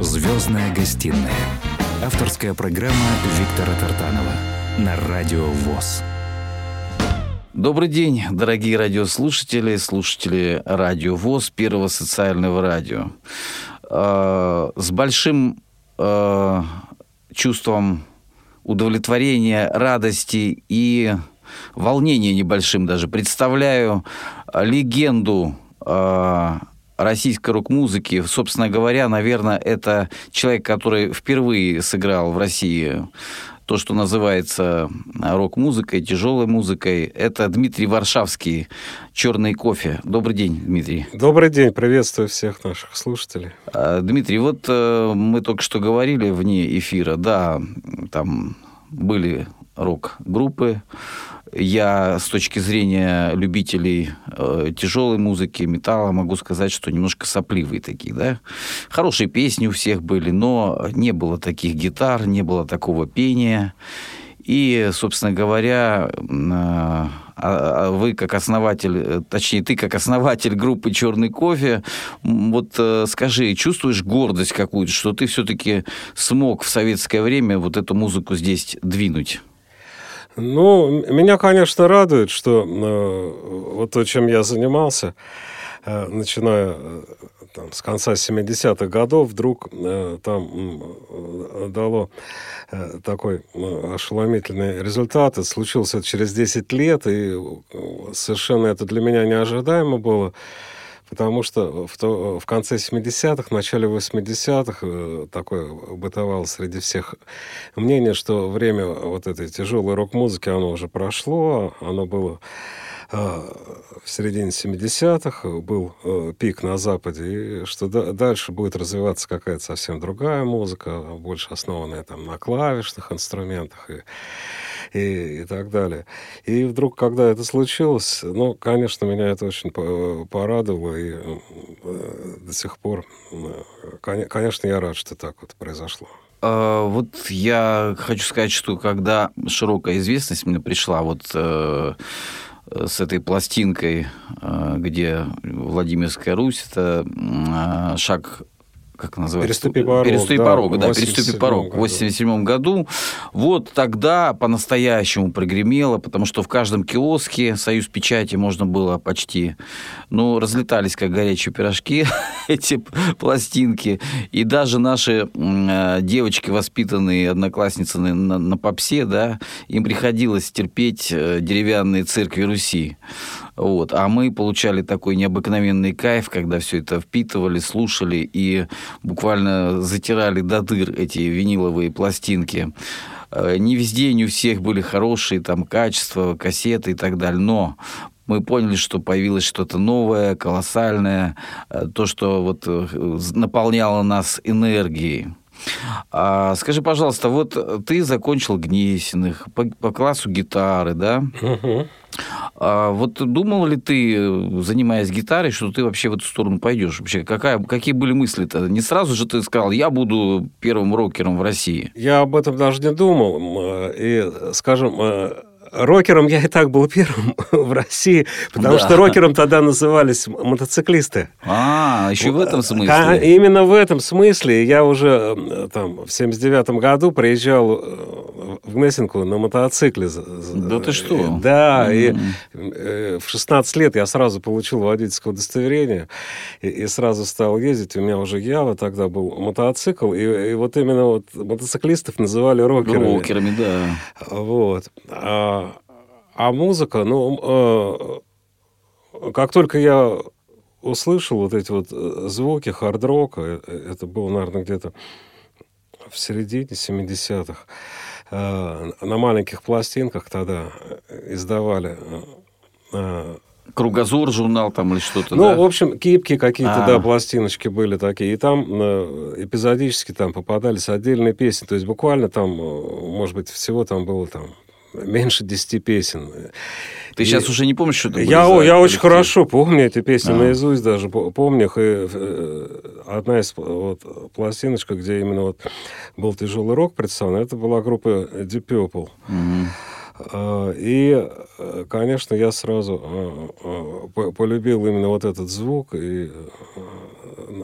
Звездная гостиная. Авторская программа Виктора Тартанова на Радио ВОЗ. Добрый день, дорогие радиослушатели, слушатели Радио ВОЗ, Первого социального радио. Э, с большим э, чувством удовлетворения, радости и волнения небольшим даже представляю легенду э, российской рок-музыки. Собственно говоря, наверное, это человек, который впервые сыграл в России то, что называется рок-музыкой, тяжелой музыкой. Это Дмитрий Варшавский, «Черный кофе». Добрый день, Дмитрий. Добрый день, приветствую всех наших слушателей. А, Дмитрий, вот э, мы только что говорили вне эфира, да, там были рок-группы, я с точки зрения любителей э, тяжелой музыки, металла, могу сказать, что немножко сопливые такие, да. Хорошие песни у всех были, но не было таких гитар, не было такого пения. И, собственно говоря, э, а, а вы как основатель, точнее, ты как основатель группы «Черный кофе», вот э, скажи, чувствуешь гордость какую-то, что ты все-таки смог в советское время вот эту музыку здесь двинуть? Ну, меня, конечно, радует, что э, вот то, чем я занимался, э, начиная э, там, с конца 70-х годов, вдруг э, там э, дало э, такой ошеломительный результат. Это случилось это через 10 лет, и совершенно это для меня неожидаемо было потому что в, то, в конце 70-х, начале 80-х э, такое бытовало среди всех мнение, что время вот этой тяжелой рок-музыки, оно уже прошло, оно было э, в середине 70-х, был э, пик на Западе, и что дальше будет развиваться какая-то совсем другая музыка, больше основанная там на клавишных инструментах и и, и так далее. И вдруг, когда это случилось, ну, конечно, меня это очень порадовало, и э, до сих пор, э, конечно, я рад, что так вот произошло. А, вот я хочу сказать, что когда широкая известность мне пришла, вот э, с этой пластинкой, где Владимирская Русь, это шаг как называется? Переступи порог. Переступи да, порог, да, переступи порог. В 87 году. Вот тогда по-настоящему прогремело, потому что в каждом киоске Союз печати можно было почти, ну, разлетались как горячие пирожки эти пластинки. И даже наши э, девочки, воспитанные одноклассницы на, на, на попсе, да, им приходилось терпеть э, деревянные церкви Руси. Вот. А мы получали такой необыкновенный кайф, когда все это впитывали, слушали и буквально затирали до дыр эти виниловые пластинки. Э, не везде, не у всех были хорошие там качества, кассеты и так далее, но мы поняли, что появилось что-то новое, колоссальное, э, то, что вот э, наполняло нас энергией. А, скажи, пожалуйста, вот ты закончил Гнесиных по, по классу гитары, да? Угу. А вот думал ли ты, занимаясь гитарой, что ты вообще в эту сторону пойдешь? Вообще, какая, какие были мысли-то? Не сразу же ты сказал, я буду первым рокером в России. Я об этом даже не думал. И, скажем, э, рокером я и так был первым в России, потому да. что рокером тогда назывались мотоциклисты. А, еще в этом смысле? Именно в этом смысле. Я уже э, там в 79 году приезжал э, в Гнесинку на мотоцикле. Да ты что? Да, mm-hmm. и в 16 лет я сразу получил водительское удостоверение и, и сразу стал ездить. У меня уже Ява тогда был мотоцикл, и, и вот именно вот мотоциклистов называли рокерами. Рокерами, да. Вот. А а, музыка, ну, э, как только я услышал вот эти вот э, звуки хард-рока, э, это было, наверное, где-то в середине 70-х, на маленьких пластинках тогда издавали Кругозор журнал там или что-то, Ну, да? в общем, кипки какие-то, А-а-а. да, пластиночки были такие. И там эпизодически там попадались отдельные песни. То есть буквально там, может быть, всего там было там меньше 10 песен. Ты и... сейчас уже не помнишь, что это Я, за я очень хорошо помню эти песни, а. наизусть даже помню их. И э, одна из вот, пластиночка, где именно вот был тяжелый рок представлен, это была группа Deep Purple. Угу. И, конечно, я сразу а, полюбил именно вот этот звук и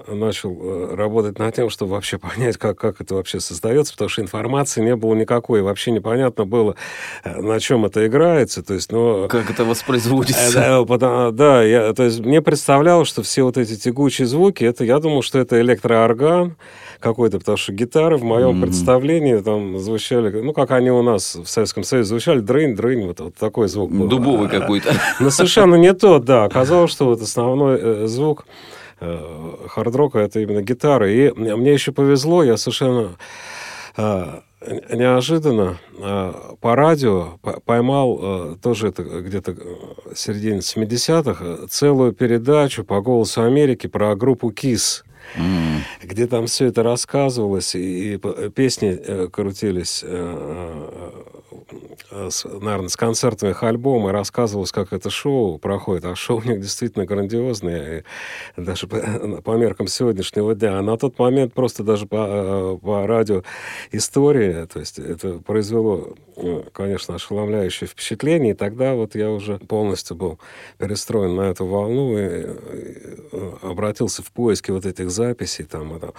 начал работать над тем, чтобы вообще понять, как, как это вообще создается, потому что информации не было никакой, вообще непонятно было, на чем это играется, то есть, ну... Как это воспроизводится. Да, потому, да я, то есть мне представлялось, что все вот эти тягучие звуки, это, я думал, что это электроорган, какой-то, потому что гитары в моем mm-hmm. представлении там звучали, ну, как они у нас в Советском Союзе звучали, дрынь, дрынь, вот, вот такой звук был. Дубовый какой-то. Но совершенно не тот, да. Оказалось, что вот основной э, звук э, хард-рока это именно гитара. И мне еще повезло, я совершенно э, неожиданно по радио поймал тоже это где-то середине 70-х целую передачу по «Голосу Америки» про группу «Кис» mm. где там все это рассказывалось, и, и песни э, крутились, э, э, с, наверное, с концертами их альбома, и рассказывалось, как это шоу проходит. А шоу у них действительно грандиозное, даже по, по меркам сегодняшнего дня. А на тот момент просто даже по, э, по радио истории, то есть это произвело, э, конечно, ошеломляющее впечатление, и тогда вот я уже полностью был перестроен на эту волну и, и обратился в поиски вот этих записей. Там, это,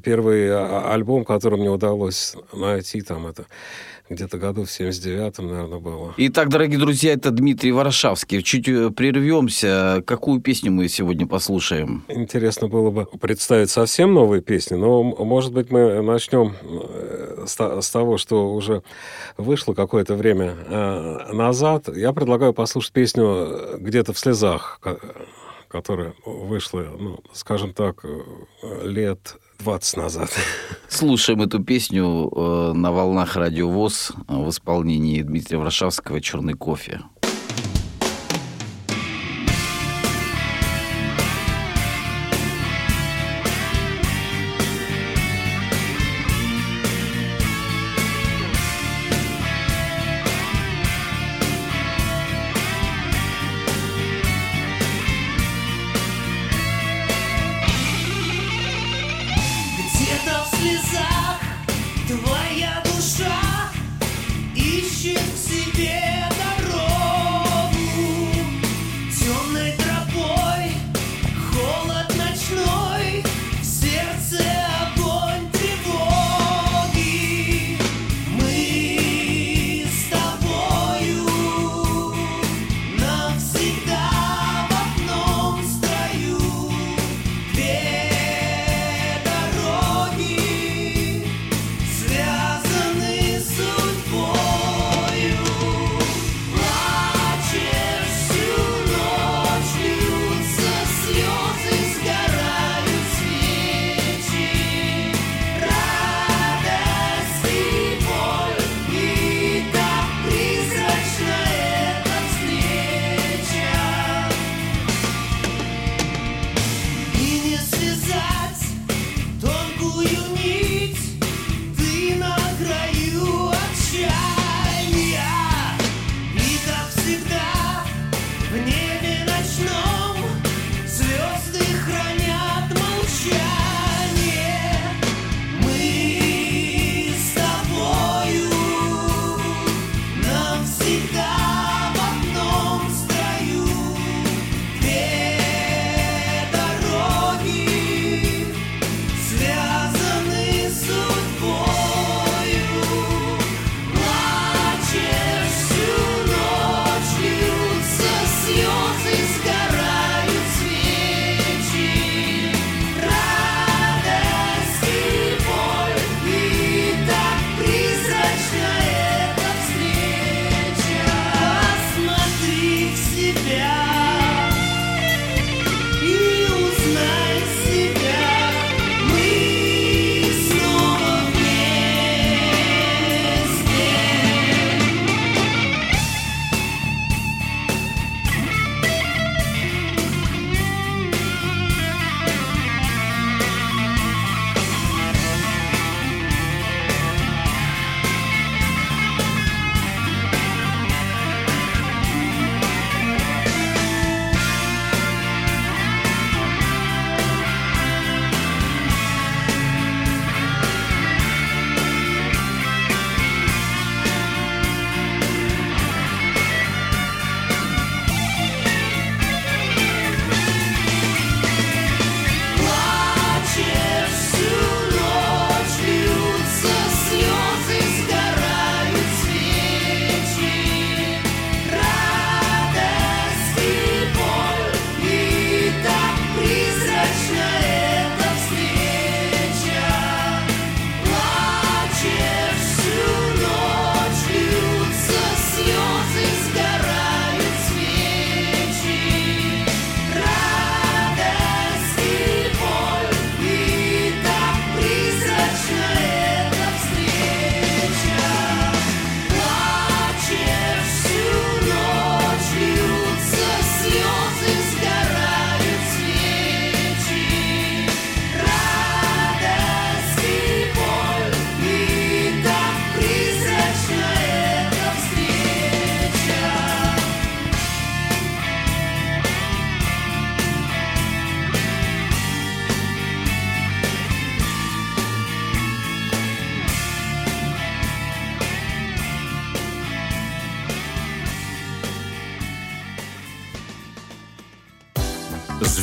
первый а, а, альбом, который мне удалось найти, там это где-то году в 79-м, наверное, было. Итак, дорогие друзья, это Дмитрий Ворошавский. Чуть э, прервемся. Какую песню мы сегодня послушаем? Интересно было бы представить совсем новые песни, но, может быть, мы начнем э, с того, что уже вышло какое-то время э, назад. Я предлагаю послушать песню «Где-то в слезах», которая вышла, ну, скажем так, лет 20 назад. Слушаем эту песню э, на волнах радио ВОЗ в исполнении Дмитрия Варшавского «Черный кофе».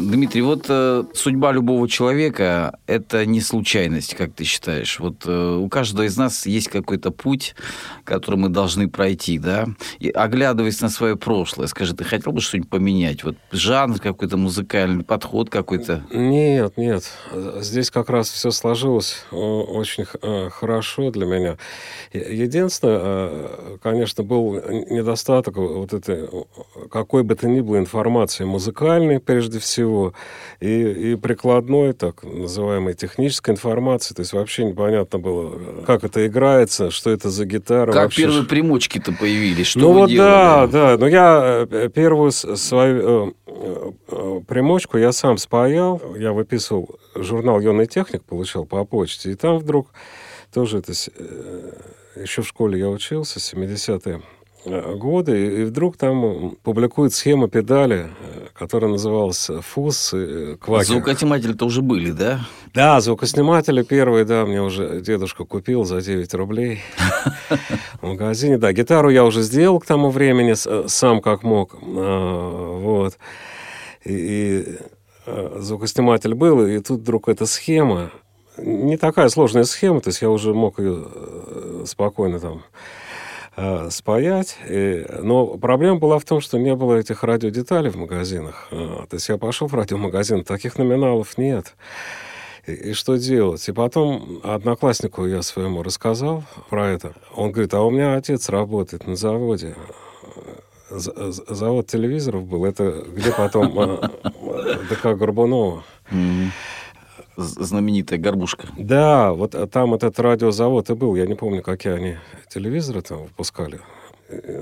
Дмитрий, вот э, судьба любого человека – это не случайность, как ты считаешь? Вот э, у каждого из нас есть какой-то путь, который мы должны пройти, да? И оглядываясь на свое прошлое, скажи, ты хотел бы что-нибудь поменять? Вот жанр какой-то музыкальный, подход какой-то? Нет, нет. Здесь как раз все сложилось очень э, хорошо для меня. Единственное, э, конечно, был недостаток вот этой какой бы то ни было информации музыкальной, прежде всего, всего, и, и прикладной, так называемой технической информации. То есть вообще непонятно было, как это играется, что это за гитара. Как вообще, первые примочки-то появились, что Ну вот делали? да, да. Но я э, первую свою э, э, примочку я сам спаял. Я выписывал журнал «Юный техник», получал по почте. И там вдруг тоже это... Еще в школе я учился, 70-е Э, годы, и вдруг там публикуют схему педали, э, которая называлась «Фуз Квакер». Звукосниматели-то уже были, да? Да, звукосниматели первые, да, мне уже дедушка купил за 9 рублей в магазине. Да, гитару я уже сделал к тому времени э, сам как мог. А, вот. И, звукосниматель был, и тут вдруг эта схема, не такая сложная схема, то есть я уже мог ее спокойно там э, спаять. И, но проблема была в том, что не было этих радиодеталей в магазинах. Э, то есть я пошел в радиомагазин, таких номиналов нет. И, и что делать? И потом однокласснику я своему рассказал про это. Он говорит, а у меня отец работает на заводе завод телевизоров был, это где потом э, ДК Горбунова знаменитая горбушка. Да, вот там этот радиозавод и был. Я не помню, какие они телевизоры там выпускали.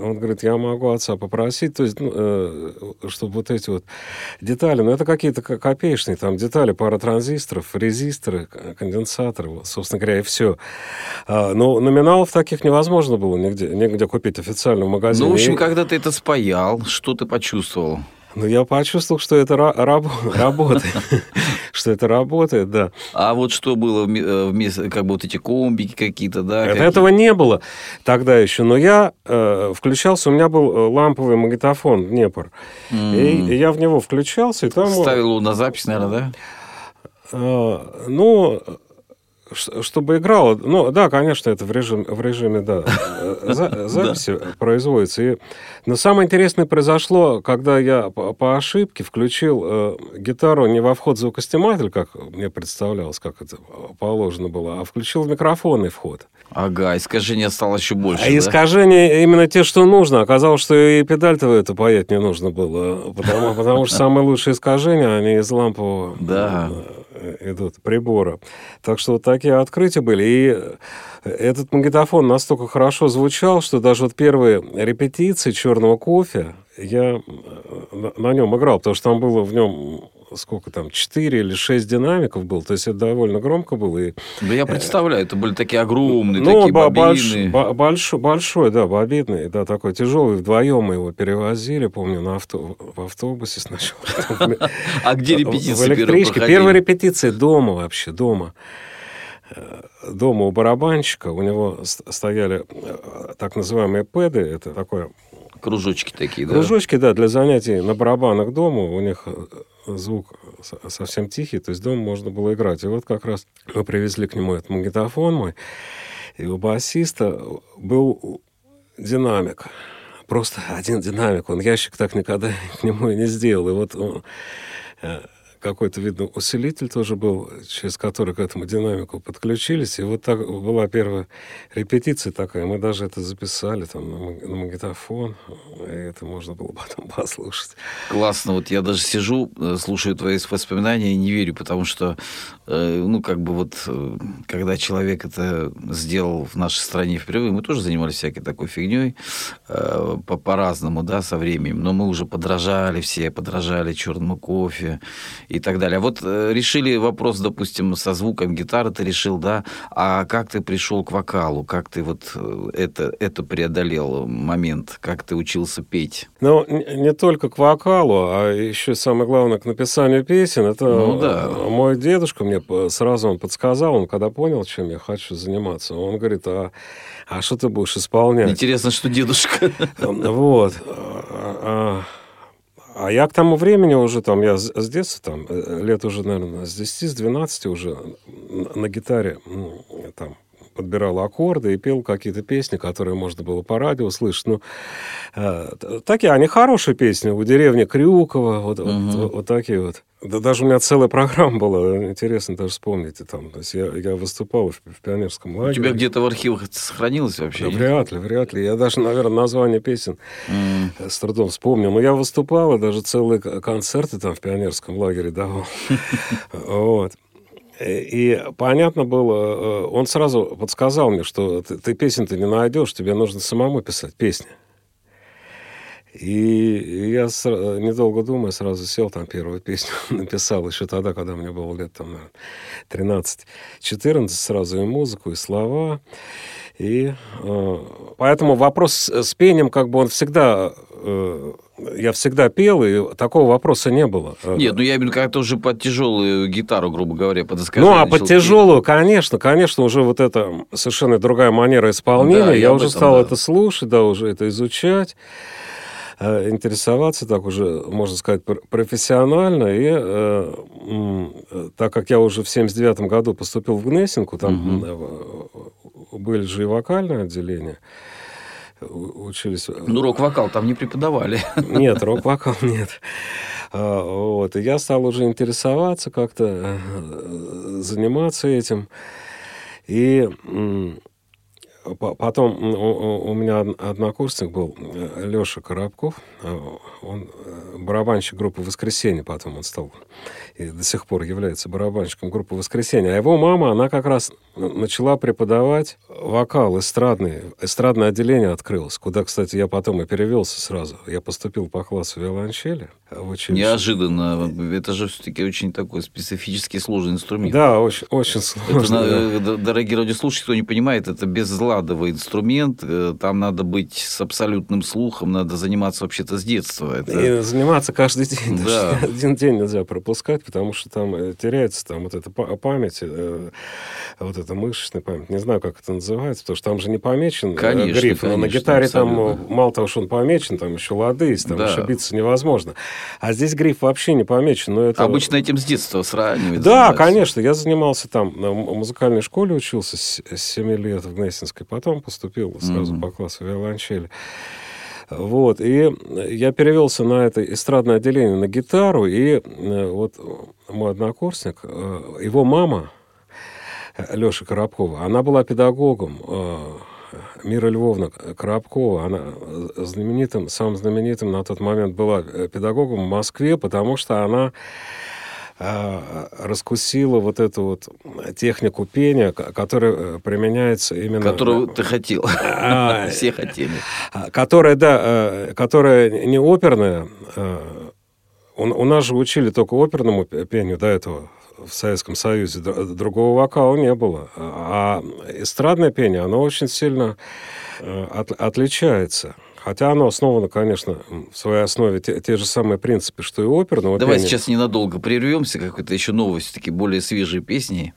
Он говорит, я могу отца попросить, то есть, ну, э, чтобы вот эти вот детали, ну, это какие-то копеечные там детали, пара транзисторов, резисторы, конденсаторы, вот, собственно говоря, и все. А, но номиналов таких невозможно было нигде, нигде купить официально в магазине. Ну, в общем, и... когда ты это спаял, что ты почувствовал? Ну, я почувствовал, что это работает. Что это работает, да. А вот что было вместо, как бы вот эти комбики какие-то, да? Этого не было тогда еще. Но я э, включался, у меня был э, ламповый магнитофон Днепр. И я в него включался, и там... Ставил его на запись, наверное, да? Э, ну, чтобы играло, ну да, конечно, это в режиме, в режиме да, за, записи производится. И, но самое интересное произошло, когда я по, по ошибке включил э, гитару не во вход звукостиматель, как мне представлялось, как это положено было, а включил микрофонный вход. Ага, искажения стало еще больше. А да? искажения именно те, что нужно. Оказалось, что и педаль-то эту паять не нужно было, потому, потому что самые лучшие искажения, они из лампового да. Э, идут прибора. Так что вот такие открытия были. И этот магнитофон настолько хорошо звучал, что даже вот первые репетиции черного кофе я э, на нем играл, потому что там было в нем сколько там, 4 или 6 динамиков было, то есть это довольно громко было. И, да я представляю, это были такие огромные, ну, такие бобины. Больш, большой, большой, да, бобидный, да, такой тяжелый, вдвоем мы его перевозили, помню, на авто, в автобусе сначала. А где репетиции В электричке. Первая репетиция дома вообще, дома э, дома у барабанщика, у него стояли э, так называемые пэды, это такое... Кружочки такие, да? Кружочки, да, для занятий на барабанах дома. У них э, звук совсем тихий, то есть дома можно было играть. И вот как раз мы привезли к нему этот магнитофон мой, и у басиста был динамик. Просто один динамик. Он ящик так никогда к нему и не сделал. И вот он, э, какой-то, видно, усилитель тоже был, через который к этому динамику подключились. И вот так была первая репетиция такая. Мы даже это записали там на, магнитофон. И это можно было потом послушать. Классно. Вот я даже сижу, э, слушаю твои воспоминания и не верю, потому что, э, ну, как бы вот, э, когда человек это сделал в нашей стране впервые, мы тоже занимались всякой такой фигней по-разному, да, со временем. Но мы уже подражали все, подражали черному кофе и так далее. Вот э, решили вопрос, допустим, со звуком гитары ты решил, да, а как ты пришел к вокалу, как ты вот э, это, это преодолел момент, как ты учился петь? Ну, не только к вокалу, а еще самое главное к написанию песен. Это ну, да. мой дедушка мне сразу он подсказал, он когда понял, чем я хочу заниматься, он говорит, а, а что ты будешь исполнять? Интересно, что дедушка. Вот. А, я к тому времени уже там, я с детства, там, э, лет уже, наверное, с 10, с 12 уже на гитаре там подбирал аккорды и пел какие-то песни, которые можно было по радио слышать. Ну, э, такие, они хорошие песни. У деревни Крюкова, вот, угу. вот, вот такие вот. Да даже у меня целая программа была, интересно даже вспомните. Там, то есть я, я выступал в, в пионерском лагере. У тебя где-то в архивах это сохранилось вообще? Да, вряд ли, вряд ли. Я даже, наверное, название песен mm. с трудом вспомнил. Но я выступал, и даже целые концерты там в пионерском лагере давал. Вот. И понятно было, э, он сразу подсказал мне, что ты, ты песен-то не найдешь, тебе нужно самому писать песни. И я, недолго думая, сразу сел, там первую песню написал, еще тогда, когда мне было лет там 13-14, сразу и музыку, и слова. И э, поэтому вопрос с пением, как бы он всегда э, я всегда пел, и такого вопроса не было. Нет, ну я именно как-то уже под тяжелую гитару, грубо говоря, подыскать. Ну, а под тяжелую, конечно, конечно, уже вот это совершенно другая манера исполнения. Да, я, я уже этом, стал да. это слушать, да, уже это изучать э, интересоваться так уже, можно сказать, профессионально. И э, э, так как я уже в 79 году поступил в Гнессинку, там угу. были же и вокальное отделение, учились. Ну, рок-вокал там не преподавали. Нет, рок-вокал нет. А, вот. И я стал уже интересоваться как-то, э, заниматься этим. И Потом у меня однокурсник был э, Леша Коробков, э, он э, барабанщик группы «Воскресенье», потом он стал и до сих пор является барабанщиком группы «Воскресенье». А его мама, она как раз начала преподавать вокал эстрадный. Эстрадное отделение открылось, куда, кстати, я потом и перевелся сразу. Я поступил по классу виолончели в училище. Неожиданно. Это же все-таки очень такой специфический сложный инструмент. Да, очень, очень сложный. Это, да. Дорогие радиослушатели, кто не понимает, это безладовый инструмент. Э, там надо быть с абсолютным слухом, надо заниматься вообще-то с детства. Это... И заниматься каждый день. Да. Один день нельзя пропускать, потому что там э, теряется там вот эта память, э, вот эта мышечная память. Не знаю, как это называется, потому что там же не помечен конечно, гриф. Конечно, на гитаре абсолютно. там мало того, что он помечен, там еще лады есть, там да. ошибиться невозможно. А здесь гриф вообще не помечен. Но это... Обычно этим с детства сравнивают. Да, занимаются. конечно. Я занимался там, в музыкальной школе учился с 7 лет в Гнесинской. Потом поступил сразу mm-hmm. по классу виолончели. Вот, и я перевелся на это эстрадное отделение на гитару, и э, вот мой однокурсник, э, его мама, Леша Коробкова, она была педагогом э, Мира Львовна Коробкова, она знаменитым, самым знаменитым на тот момент была педагогом в Москве, потому что она а, раскусила вот эту вот технику пения, которая применяется именно... Которую ты хотел. А, Все хотели. А, которая, да, э, которая не оперная. У нас же учили только оперному пению до этого в Советском Союзе. Другого вокала не было. А эстрадное пение, оно очень сильно э, отличается. Хотя оно основано, конечно, в своей основе те, те же самые принципы, что и оперного Давай пения. сейчас ненадолго прервемся, какой-то еще новости, такие более свежие песни.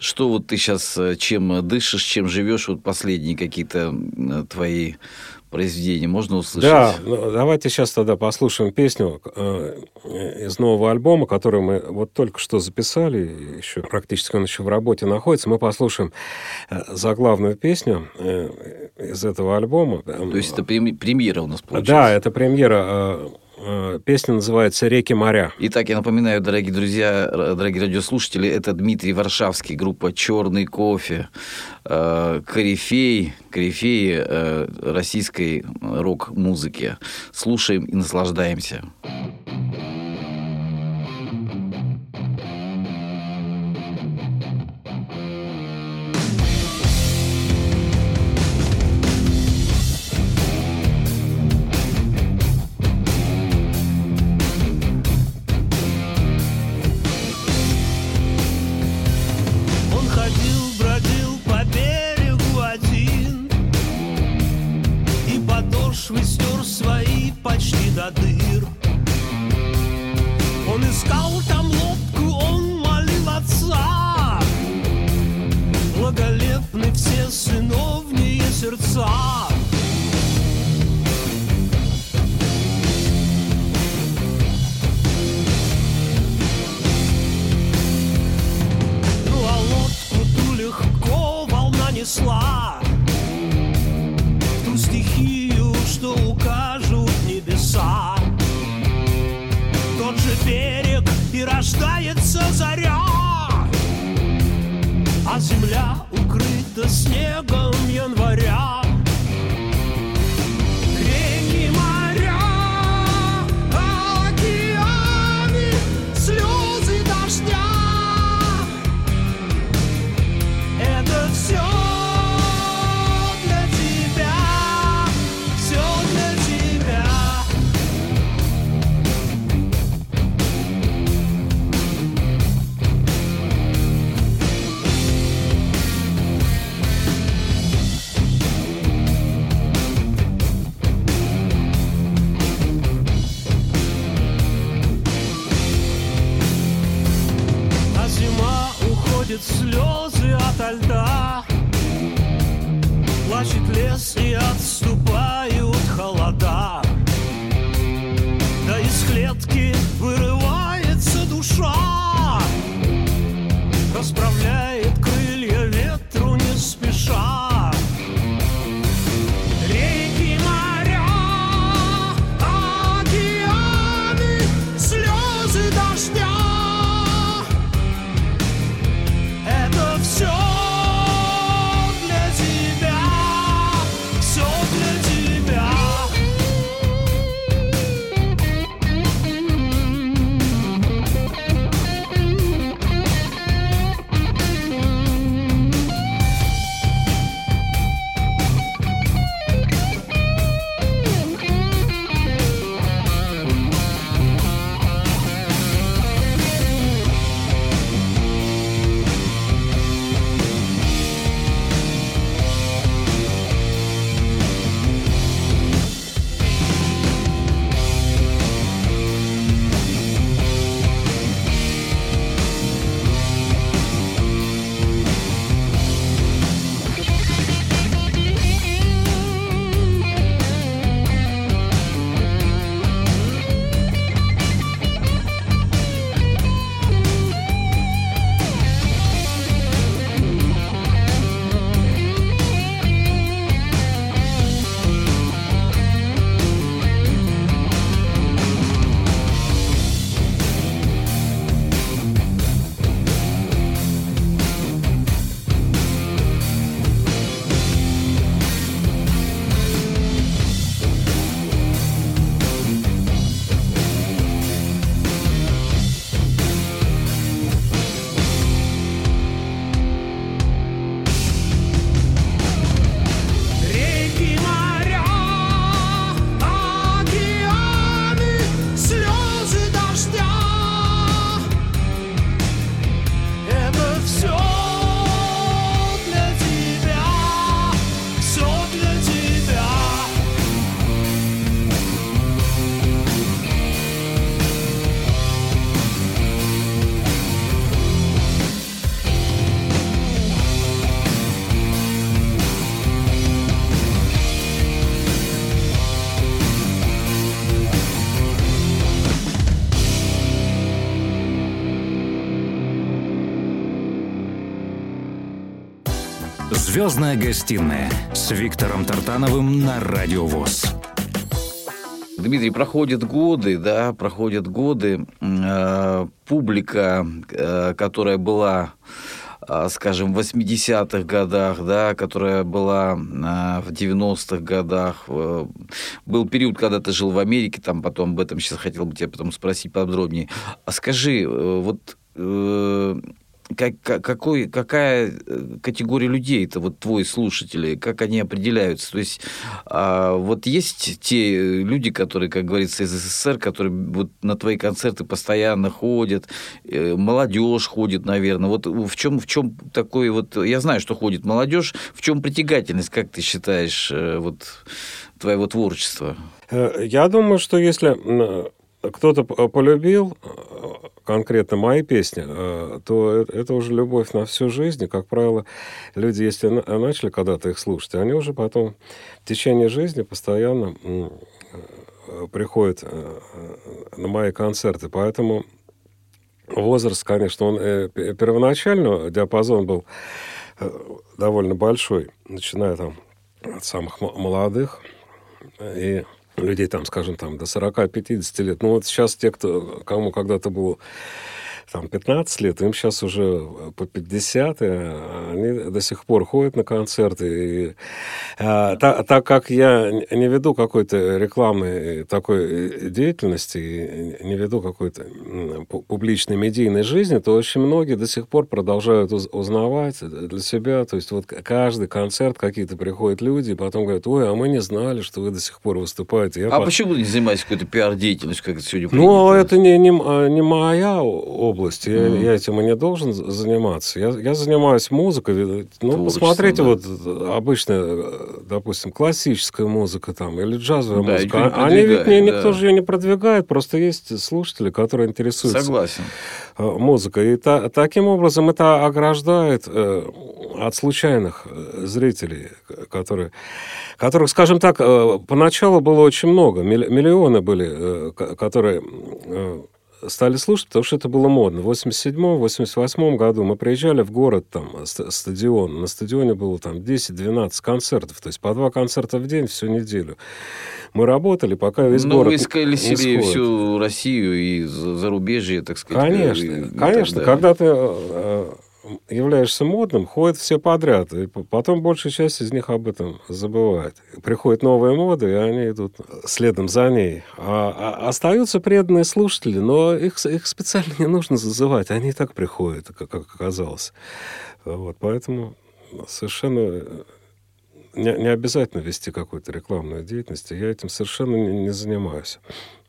Что вот ты сейчас, э, чем дышишь, чем живешь, вот последние какие-то твои произведения можно услышать? Да, ну, давайте сейчас тогда послушаем песню э, из нового альбома, который мы вот только что записали, еще практически он еще в работе находится. Мы послушаем э, заглавную песню э, из этого альбома. То есть это премьера у нас получилась? Да, это премьера Э, песня называется «Реки моря». Итак, я напоминаю, дорогие друзья, дорогие радиослушатели, это Дмитрий Варшавский, группа «Черный кофе», э, корифей, э, российской рок-музыки. Слушаем и наслаждаемся. до уходит слезы ото льда. Плачет лес и отступают холода. Да из клетки вырывается душа. Расправляет Звездная гостиная с Виктором Тартановым на Радио ВОЗ. Дмитрий, проходят годы, да, проходят годы. Э, публика, э, которая была, э, скажем, в 80-х годах, да, которая была в 90-х годах, был период, когда ты жил в Америке, там потом об этом сейчас хотел бы тебя потом спросить подробнее. А скажи, вот как, какой, какая э, категория людей это вот твои слушатели, как они определяются? То есть а, вот есть те люди, которые, как говорится, из СССР, которые вот на твои концерты постоянно ходят, э, молодежь ходит, наверное. Вот в чем, в чем такой вот, я знаю, что ходит молодежь, в чем притягательность, как ты считаешь, э, вот твоего творчества? Я думаю, что если кто-то полюбил конкретно мои песни, э, то это уже любовь на всю жизнь. И, как правило, люди, если начали когда-то их слушать, они уже потом в течение жизни постоянно э, приходят э, на мои концерты. Поэтому возраст, конечно, он первоначально диапазон был довольно большой, начиная там от самых молодых и людей там, скажем, там до 40-50 лет. Ну вот сейчас те, кто, кому когда-то было там 15 лет, им сейчас уже по 50, и они до сих пор ходят на концерты. И, а, так, так как я не веду какой-то рекламной такой деятельности, и не веду какой-то публичной медийной жизни, то очень многие до сих пор продолжают узнавать для себя. То есть вот каждый концерт какие-то приходят люди, и потом говорят, ой, а мы не знали, что вы до сих пор выступаете. Я а по... почему вы не занимаетесь какой-то пиар-деятельностью, как это сегодня принято? Ну, это не, не, не моя область области. Я, mm. я этим и не должен заниматься. Я, я занимаюсь музыкой. Ну, Творчество, посмотрите, да. вот обычная, допустим, классическая музыка там или джазовая да, музыка. Они ведь не, никто же ее не продвигает, просто есть слушатели, которые интересуются. Согласен. Э, музыкой. И та, таким образом это ограждает э, от случайных э, зрителей, которые, которых, скажем так, э, поначалу было очень много. Миллионы были, э, которые стали слушать, потому что это было модно. В 87-88 году мы приезжали в город, там, стадион. На стадионе было там 10-12 концертов, то есть по два концерта в день всю неделю. Мы работали, пока весь Но город вы искали себе всю Россию и зарубежье, так сказать. Конечно, и, конечно. Когда ты э, являешься модным, ходят все подряд. И потом большая часть из них об этом забывает. Приходят новые моды, и они идут следом за ней. А, а остаются преданные слушатели, но их, их специально не нужно зазывать. Они и так приходят, как, как оказалось. Вот, поэтому совершенно не, не обязательно вести какую-то рекламную деятельность. Я этим совершенно не, не занимаюсь.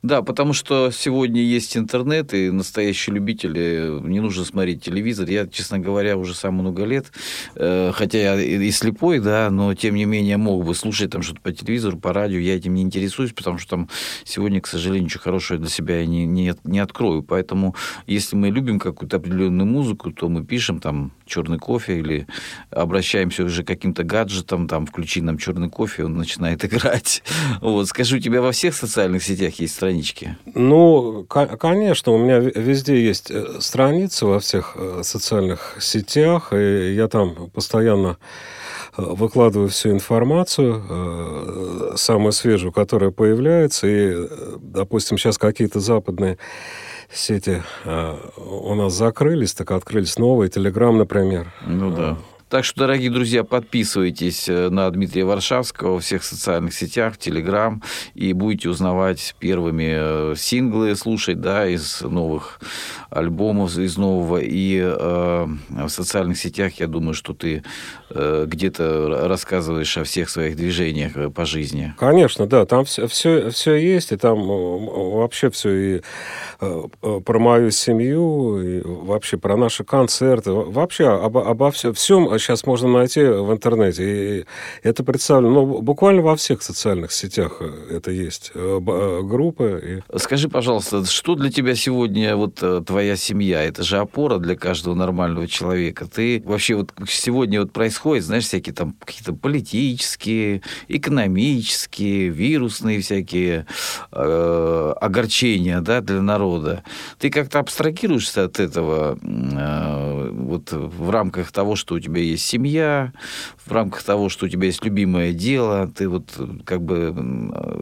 Да, потому что сегодня есть интернет, и настоящие любители, не нужно смотреть телевизор. Я, честно говоря, уже сам много лет, э, хотя я и слепой, да, но тем не менее мог бы слушать там что-то по телевизору, по радио. Я этим не интересуюсь, потому что там сегодня, к сожалению, ничего хорошего для себя я не, не, не открою. Поэтому, если мы любим какую-то определенную музыку, то мы пишем там черный кофе или обращаемся уже к каким-то гаджетам, там, включи нам черный кофе, он начинает играть. Вот, скажу, у тебя во всех социальных сетях есть страницы странички? Ну, конечно, у меня везде есть э, страницы во всех э, социальных сетях, и я там постоянно э, выкладываю всю информацию, самую свежую, которая появляется. И, допустим, сейчас какие-то западные сети у нас закрылись, так открылись новые, Телеграм, например. Ну да. Так что, дорогие друзья, подписывайтесь э, на Дмитрия Варшавского во всех социальных сетях, Телеграм, и будете узнавать первыми э, синглы, слушать, да, из новых альбомов, из нового. И э, в социальных сетях, я думаю, что ты э, где-то рассказываешь о всех своих движениях э, по жизни. Конечно, да, там все, все, все есть, и там вообще все и про мою семью, и вообще про наши концерты, вообще обо, обо всем, всем сейчас можно найти в интернете. И это представлено ну, буквально во всех социальных сетях э, это есть. Э, э, группы. И... Скажи, пожалуйста, что для тебя сегодня вот твоя семья? Это же опора для каждого нормального человека. Ты вообще вот сегодня вот происходит, знаешь, всякие там какие-то политические, экономические, вирусные всякие э, огорчения, да, для народа. Ты как-то абстрагируешься от этого э, вот в рамках того, что у тебя есть семья, в рамках того, что у тебя есть любимое дело, ты вот как бы...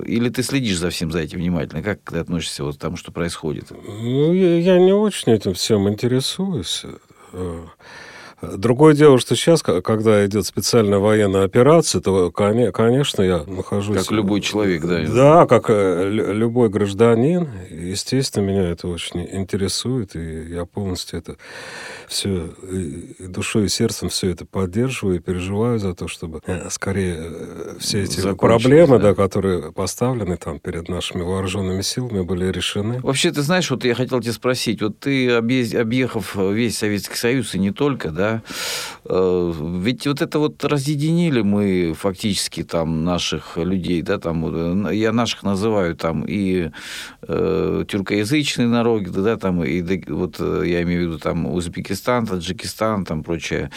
Или ты следишь за всем за этим внимательно? Как ты относишься вот к тому, что происходит? Ну, я, я не очень этим всем интересуюсь. Другое дело, что сейчас, когда идет специальная военная операция, то, конечно, я нахожусь... Как любой человек, да? Да, как э, любой гражданин. Естественно, меня это очень интересует, и я полностью это все и душой и сердцем все это поддерживаю и переживаю за то, чтобы э, скорее э, все эти проблемы, да. да, которые поставлены там перед нашими вооруженными силами, были решены. Вообще, ты знаешь, вот я хотел тебя спросить, вот ты, объехав весь Советский Союз и не только, да, euh, ведь вот это вот разъединили мы фактически там наших людей, да, там, я наших называю там и э, тюркоязычные народы, да, там, и вот я имею в виду там Узбекистан, Таджикистан, там прочее,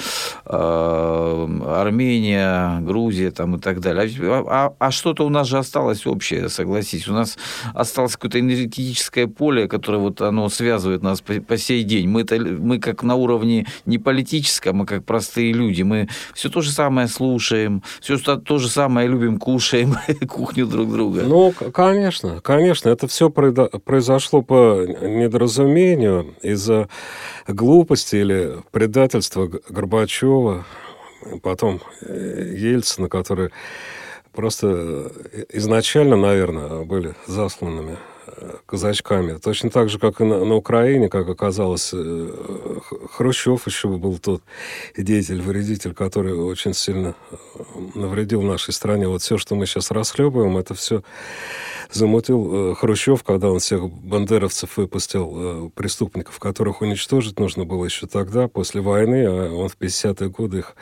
э, Армения, Грузия, там и так далее. А, а, а что-то у нас же осталось общее, согласись, у нас осталось какое-то энергетическое поле, которое вот оно связывает нас по, по сей день. Мы, это, мы как на уровне не политическом, мы как простые люди, мы все то же самое слушаем, все то же самое любим, кушаем кухню друг друга. Ну, конечно, конечно, это все произошло по недоразумению из-за глупости или предательства Горбачева, потом э, Ельцина, который просто э, изначально, наверное, были засланными казачками. Точно так же, как и на, на Украине, как оказалось, э, Хрущев еще был тот деятель, вредитель, который очень сильно э, навредил нашей стране. Вот все, что мы сейчас расхлебываем, это все замутил э, Хрущев, когда он всех бандеровцев выпустил, преступников, которых уничтожить нужно было еще тогда, после войны, а он в 50-е годы их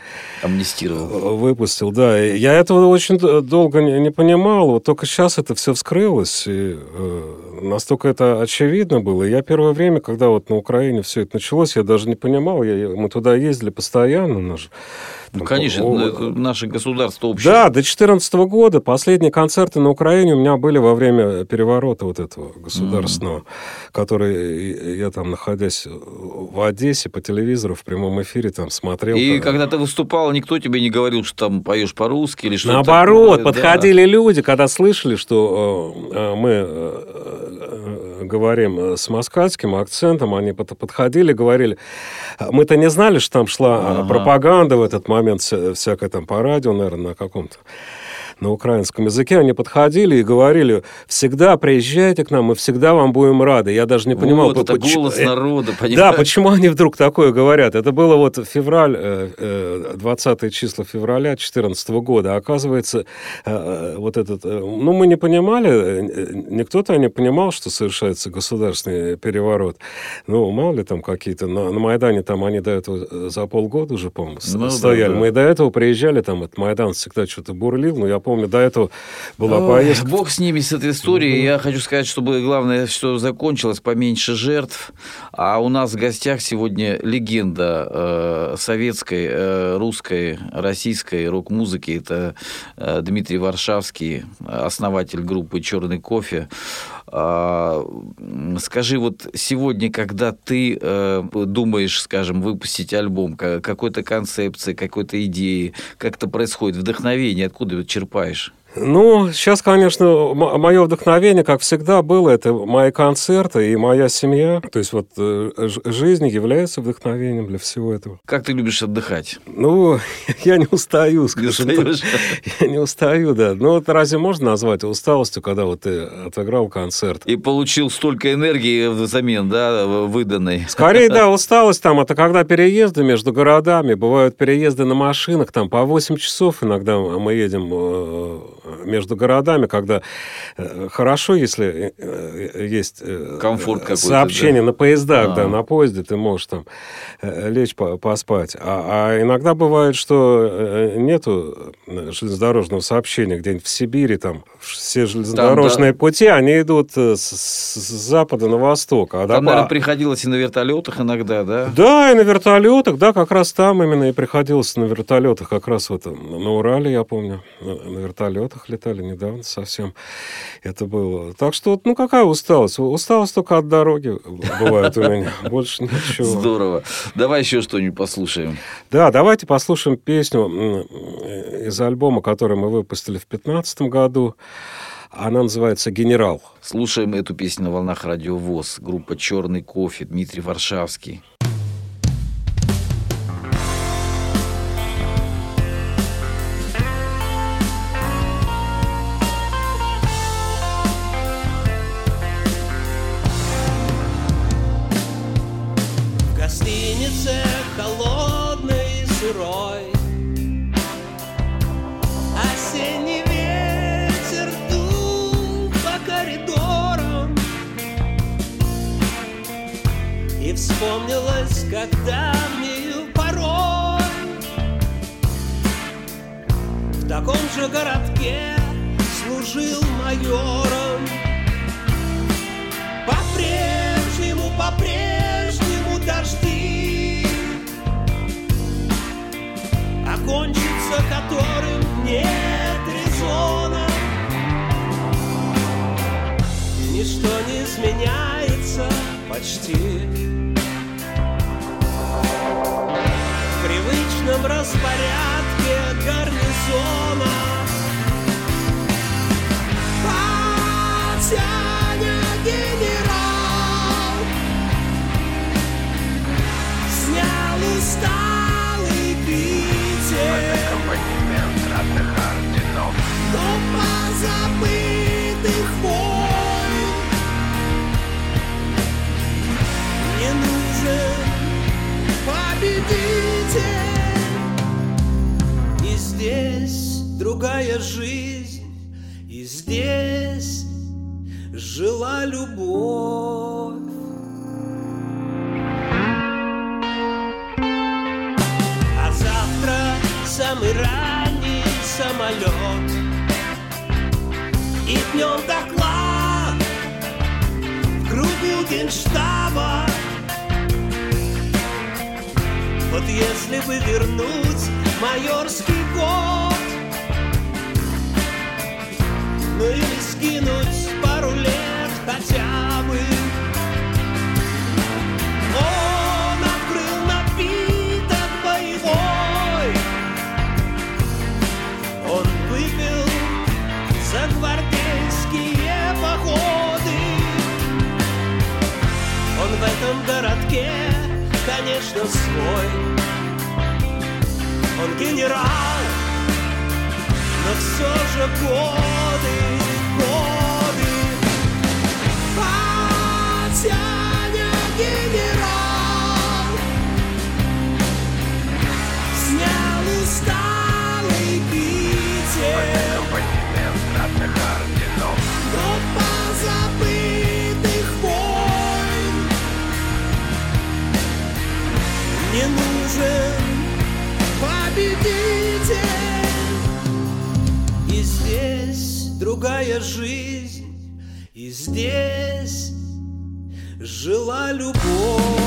амнистировал. Выпустил, да. Я этого очень долго не, понимал, вот только сейчас это все вскрылось, и euh, настолько это очевидно было. Я первое время, когда вот на Украине все это началось, я даже не понимал, я, мы туда ездили постоянно, наш ну, конечно, о... наше государство общее. Да, до 2014 года последние концерты на Украине у меня были во время переворота вот этого государственного, mm. который я там, находясь в Одессе, по телевизору в прямом эфире там смотрел. И как... когда ты выступал, никто тебе не говорил, что там поешь по-русски или что-то Наоборот, такое, подходили да. люди, когда слышали, что э, э мы э, говорим с москальским акцентом, они подходили, говорили, мы-то не знали, что там шла ага. пропаганда в этот момент, всякое там по радио, наверное, на каком-то на украинском языке, они подходили и говорили, всегда приезжайте к нам, мы всегда вам будем рады. Я даже не понимал... Вот, это почему... голос народа, понимаешь? Да, почему они вдруг такое говорят? Это было вот февраль, 20 э, э, числа февраля 2014 года. Оказывается, э, вот этот... Ну, мы не понимали, никто-то не понимал, что совершается государственный переворот. Ну, мало ли там какие-то... На, на Майдане там они до этого за полгода уже, по-моему, ну, стояли. Да, да. Мы до этого приезжали, там этот Майдан всегда что-то бурлил, но я помню, до этого была Ой, поездка. Бог с ними, с этой историей. Я хочу сказать, чтобы главное, что закончилось, поменьше жертв. А у нас в гостях сегодня легенда э, советской, э, русской, российской рок-музыки. Это э, Дмитрий Варшавский, основатель группы «Черный кофе». А, скажи, вот сегодня, когда ты э, думаешь, скажем, выпустить альбом, какой-то концепции, какой-то идеи, как это происходит, вдохновение, откуда черпаешь? Ну, сейчас, конечно, мое вдохновение, как всегда, было, это мои концерты и моя семья. То есть вот э, жизнь является вдохновением для всего этого. Как ты любишь отдыхать? Ну, я не устаю, скажем не так. Я не устаю, да. Ну, вот разве можно назвать усталостью, когда вот ты отыграл концерт? И получил столько энергии взамен, да, выданной? Скорее, да, усталость там, это когда переезды между городами, бывают переезды на машинах, там по 8 часов иногда мы едем э, между городами, когда э, хорошо, если э, есть э, Комфорт сообщение да? на поездах, а. да, на поезде ты можешь там лечь поспать. А, а иногда бывает, что нету железнодорожного сообщения где-нибудь в Сибири, там все железнодорожные там, да. пути, они идут с, с запада на восток. А там, наверное, приходилось и на вертолетах иногда, да? Да, и на вертолетах, да, как раз там именно и приходилось на вертолетах, как раз вот на Урале, я помню, на вертолетах летали недавно совсем. Это было. Так что, ну, какая усталость? Усталость только от дороги бывает у меня. Больше ничего. Здорово. Давай еще что-нибудь послушаем. Да, давайте послушаем песню из альбома, который мы выпустили в 2015 году. Она называется «Генерал». Слушаем эту песню на волнах радио ВОЗ. Группа «Черный кофе», Дмитрий Варшавский. Окончится которым нет резона Ничто не изменяется почти. В привычном распорядке гарнизона. Батяня генерал. Снял усталый Питер Но позабытых войн Не нужен победитель. И здесь другая жизнь И здесь жила любовь. А завтра самый ранний самолет И днем доклад в кругу генштаба. Вот если бы вернуть майорский год Ну или скинуть пару лет хотя бы Этом городке, конечно, свой. Он генерал, но все же годы нужен победитель. И здесь другая жизнь И здесь жила любовь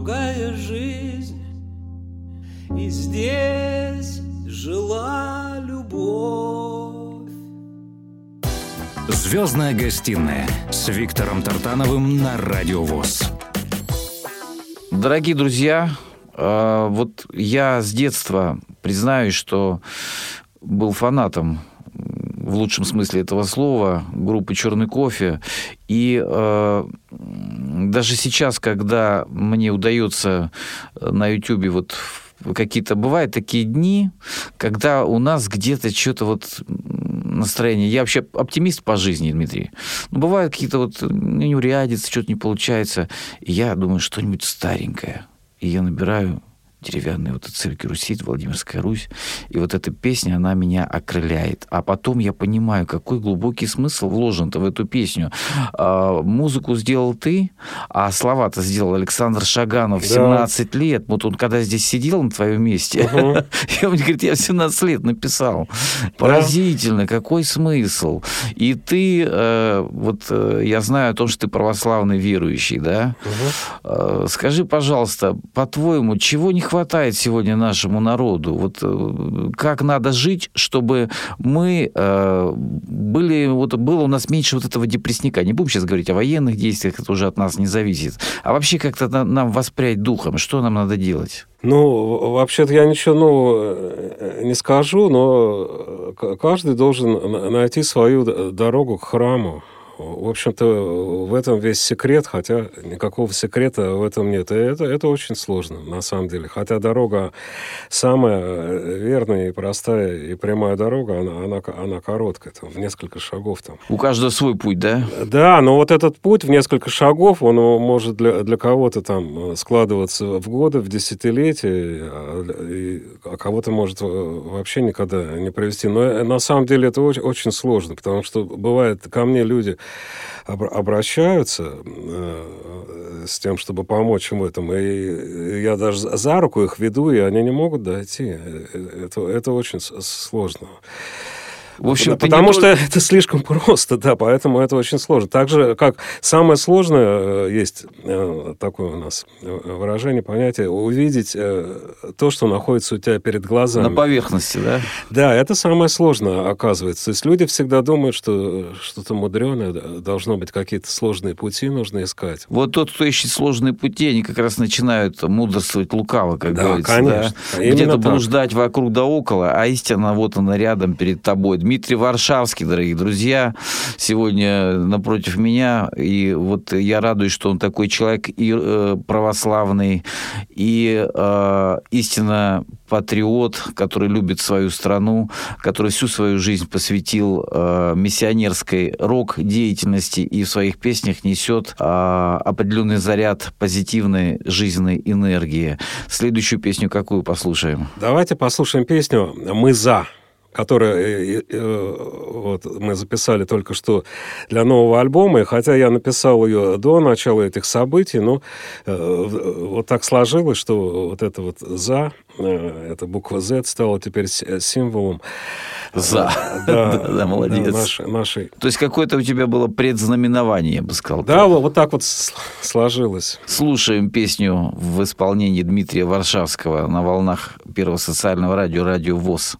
другая жизнь и здесь жила любовь. Звездная гостиная с Виктором Тартановым на Радио ВОЗ. Дорогие друзья, э, вот я с детства признаюсь, что был фанатом в лучшем смысле этого слова группы Черный кофе. И э, даже сейчас, когда мне удается на Ютубе вот какие-то бывают такие дни, когда у нас где-то что-то вот настроение. Я вообще оптимист по жизни, Дмитрий. Но бывают какие-то вот неурядицы, что-то не получается. И я думаю, что-нибудь старенькое. И я набираю деревянные вот церкви Руси, Владимирская Русь. И вот эта песня, она меня окрыляет. А потом я понимаю, какой глубокий смысл вложен-то в эту песню. А, музыку сделал ты, а слова-то сделал Александр Шаганов в 17 да. лет. Вот он когда здесь сидел на твоем месте, угу. и он говорит, я в 17 лет написал. Поразительно, какой смысл. И ты, э, вот э, я знаю о том, что ты православный верующий, да? Угу. Скажи, пожалуйста, по-твоему, чего не хватает сегодня нашему народу? Вот э, как надо жить, чтобы мы э, были, вот было у нас меньше вот этого депрессника. Не будем сейчас говорить о военных действиях, это уже от нас не зависит. А вообще как-то нам воспрять духом, что нам надо делать? Ну, вообще-то я ничего ну, не скажу, но каждый должен найти свою дорогу к храму. В общем-то, в этом весь секрет, хотя никакого секрета в этом нет. И это, это очень сложно, на самом деле. Хотя дорога самая э, верная и простая, и прямая дорога, она, она, она короткая, там, в несколько шагов. Там. У каждого свой путь, да? Да, но вот этот путь в несколько шагов, он может для, для кого-то там складываться в годы, в десятилетия, а, а кого-то может вообще никогда не провести. Но э, на самом деле это очень, очень сложно, потому что бывает ко мне люди обращаются э, с тем, чтобы помочь им в этом. И я даже за руку их веду, и они не могут дойти. Э, это, это очень сложно. В общем, Потому не... что это слишком просто, да, поэтому это очень сложно. Так же, как самое сложное, э, есть э, такое у нас э, выражение, понятие, увидеть то, что находится у тебя перед глазами. На поверхности, да? Да, это самое сложное, оказывается. То есть люди всегда думают, что что-то мудреное, должно быть какие-то сложные пути нужно искать. Вот тот, кто ищет сложные пути, они как раз начинают мудрствовать лукаво, как да, говорится. Конечно. Да? Где-то блуждать вокруг да около, а истина вот она рядом перед тобой. Дмитрий Варшавский, дорогие друзья, сегодня напротив меня. И вот я радуюсь, что он такой человек и э, православный, и э, истинно патриот, который любит свою страну, который всю свою жизнь посвятил э, миссионерской рок-деятельности и в своих песнях несет э, определенный заряд позитивной жизненной энергии. Следующую песню какую послушаем? Давайте послушаем песню «Мы за» которое э, э, вот, мы записали только что для нового альбома, и хотя я написал ее до начала этих событий, но э, вот так сложилось, что вот это вот «за», эта буква «Z» стала теперь символом за. Да, да, да молодец. Да, нашей, нашей. То есть какое-то у тебя было предзнаменование, я бы сказал. Да, вот, вот так вот сложилось. Слушаем песню в исполнении Дмитрия Варшавского на волнах Первого социального радио «Радио ВОЗ».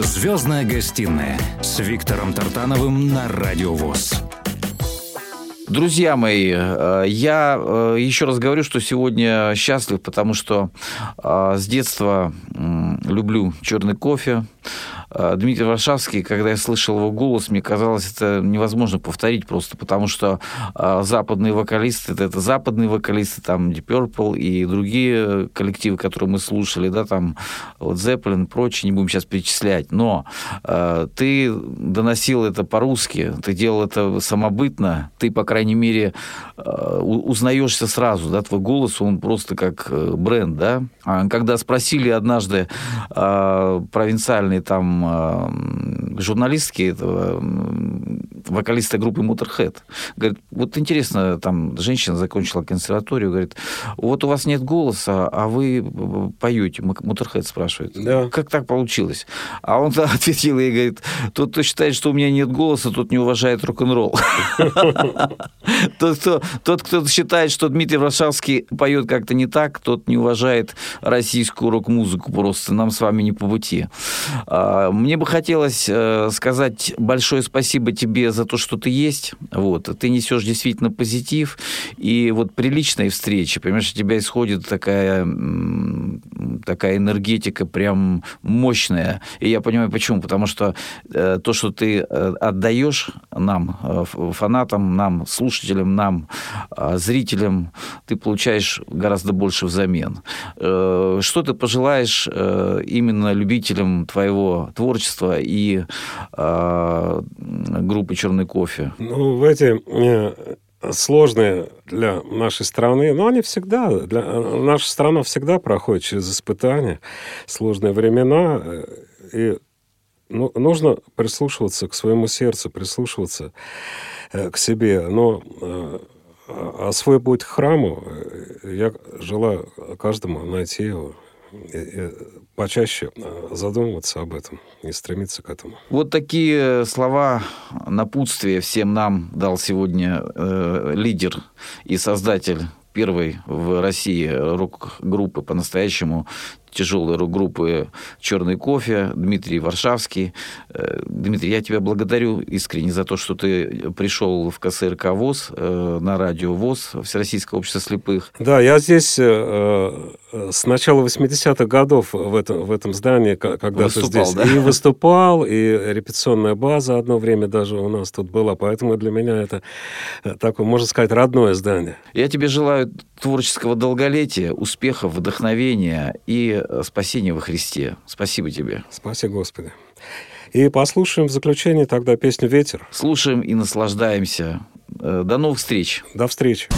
Звездная гостиная с Виктором Тартановым на Радио ВОЗ. Друзья мои, э, я э, еще раз говорю, что сегодня счастлив, потому что э, с детства люблю черный кофе. Э, Дмитрий Варшавский, когда я слышал его голос, мне казалось, это невозможно повторить просто, потому что э, западные вокалисты, это, это западные вокалисты, там Deep Purple и другие коллективы, которые мы слушали, да, там вот Zeppelin и прочее, не будем сейчас перечислять, но э, ты доносил это по-русски, ты делал это самобытно, ты, по крайней мере, э, узнаешься сразу, да, твой голос, он просто как э, бренд, да. А Когда спросили однажды э, провинциальные там э, журналистки м, вокалиста группы Motorhead, говорит, вот интересно, там женщина закончила консерваторию, говорит, вот у вас нет голоса, а вы поете, Motorhead спрашивает. Да. Как так получилось? А он ответил ей, говорит, тот, кто считает, что у меня нет голоса, тот не уважает рок-н-ролл. Тот, кто, тот, кто считает, что Дмитрий Варшавский поет как-то не так, тот не уважает российскую рок-музыку просто. Нам с вами не по пути. Мне бы хотелось э, сказать большое спасибо тебе за то, что ты есть. Вот. Ты несешь действительно позитив. И вот при личной встрече, понимаешь, у тебя исходит такая, такая энергетика прям мощная. И я понимаю, почему. Потому что э, то, что ты э, отдаешь нам, фанатам, нам, слушателям, нам, зрителям, ты получаешь гораздо больше взамен. Что ты пожелаешь именно любителям твоего творчества и э, группы «Черный кофе»? Ну, в эти сложные для нашей страны, но они всегда, для, наша страна всегда проходит через испытания, сложные времена, э, и ну, нужно прислушиваться к своему сердцу, прислушиваться э, к себе, но э, а свой путь к храму э, я желаю каждому найти его почаще э, задумываться об этом и стремиться к этому. Вот такие слова напутствия всем нам дал сегодня э, лидер и создатель первой в России рок-группы по-настоящему тяжелой рок-группы «Черный кофе» Дмитрий Варшавский. Э, Дмитрий, я тебя благодарю искренне за то, что ты пришел в КСРК ВОЗ, э, на радио ВОЗ, Всероссийское общество слепых. Да, я здесь э, с начала 80-х годов в этом, в этом здании, когда-то Выступал, здесь да? и выступал, и репетиционная база одно время даже у нас тут была, поэтому для меня это такое, можно сказать, родное здание. Я тебе желаю творческого долголетия, успехов, вдохновения и э, спасения во Христе. Спасибо тебе. Спаси Господи. И послушаем в заключение тогда песню «Ветер». Слушаем и наслаждаемся. Э, До новых встреч. До встречи.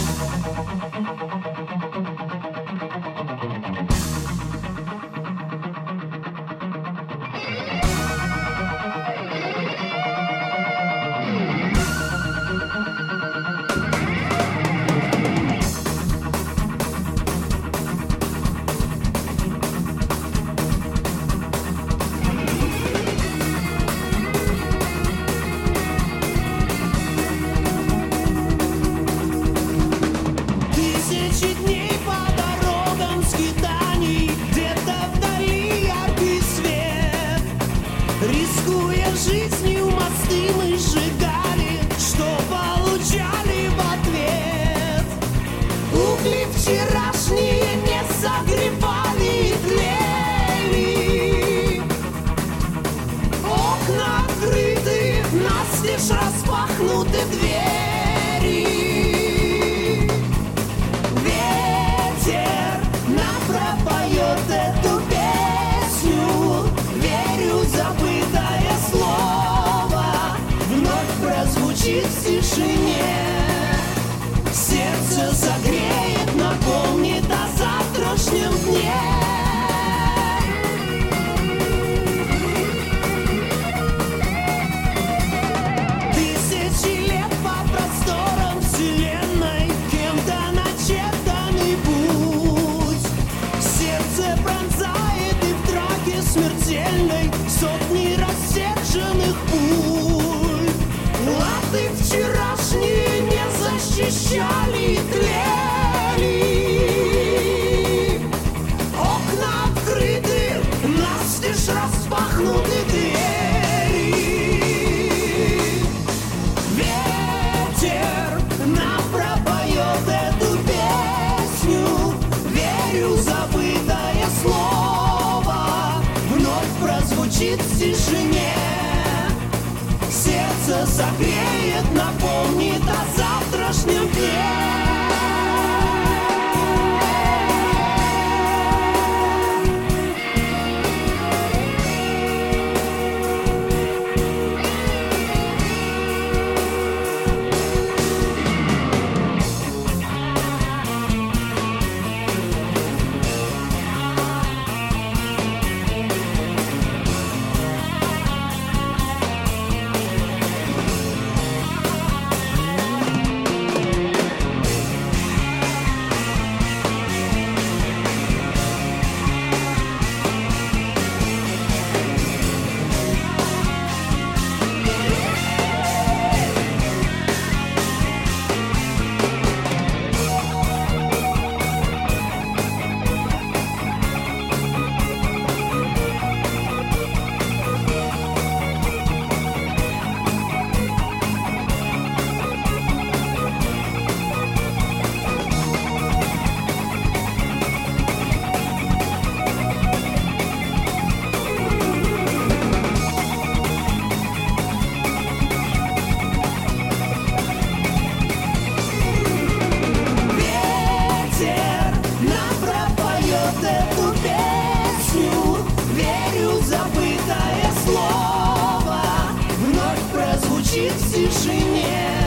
dança. тишине.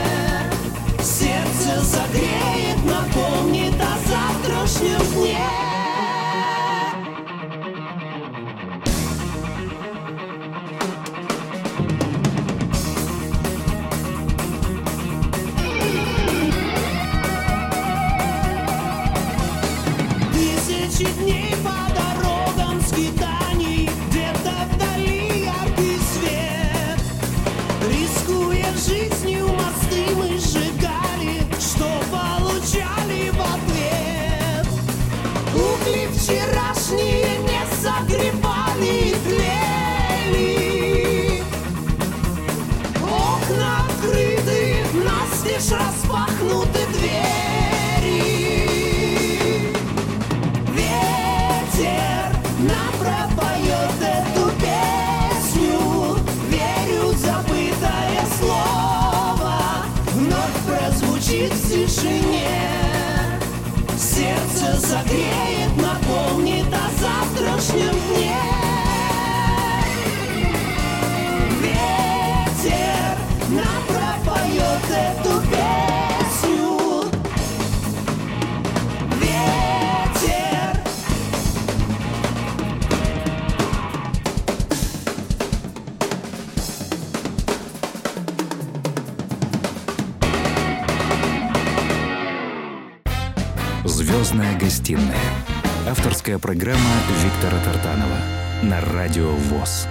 Авторская программа Виктора Тартанова на Радио ВОЗ.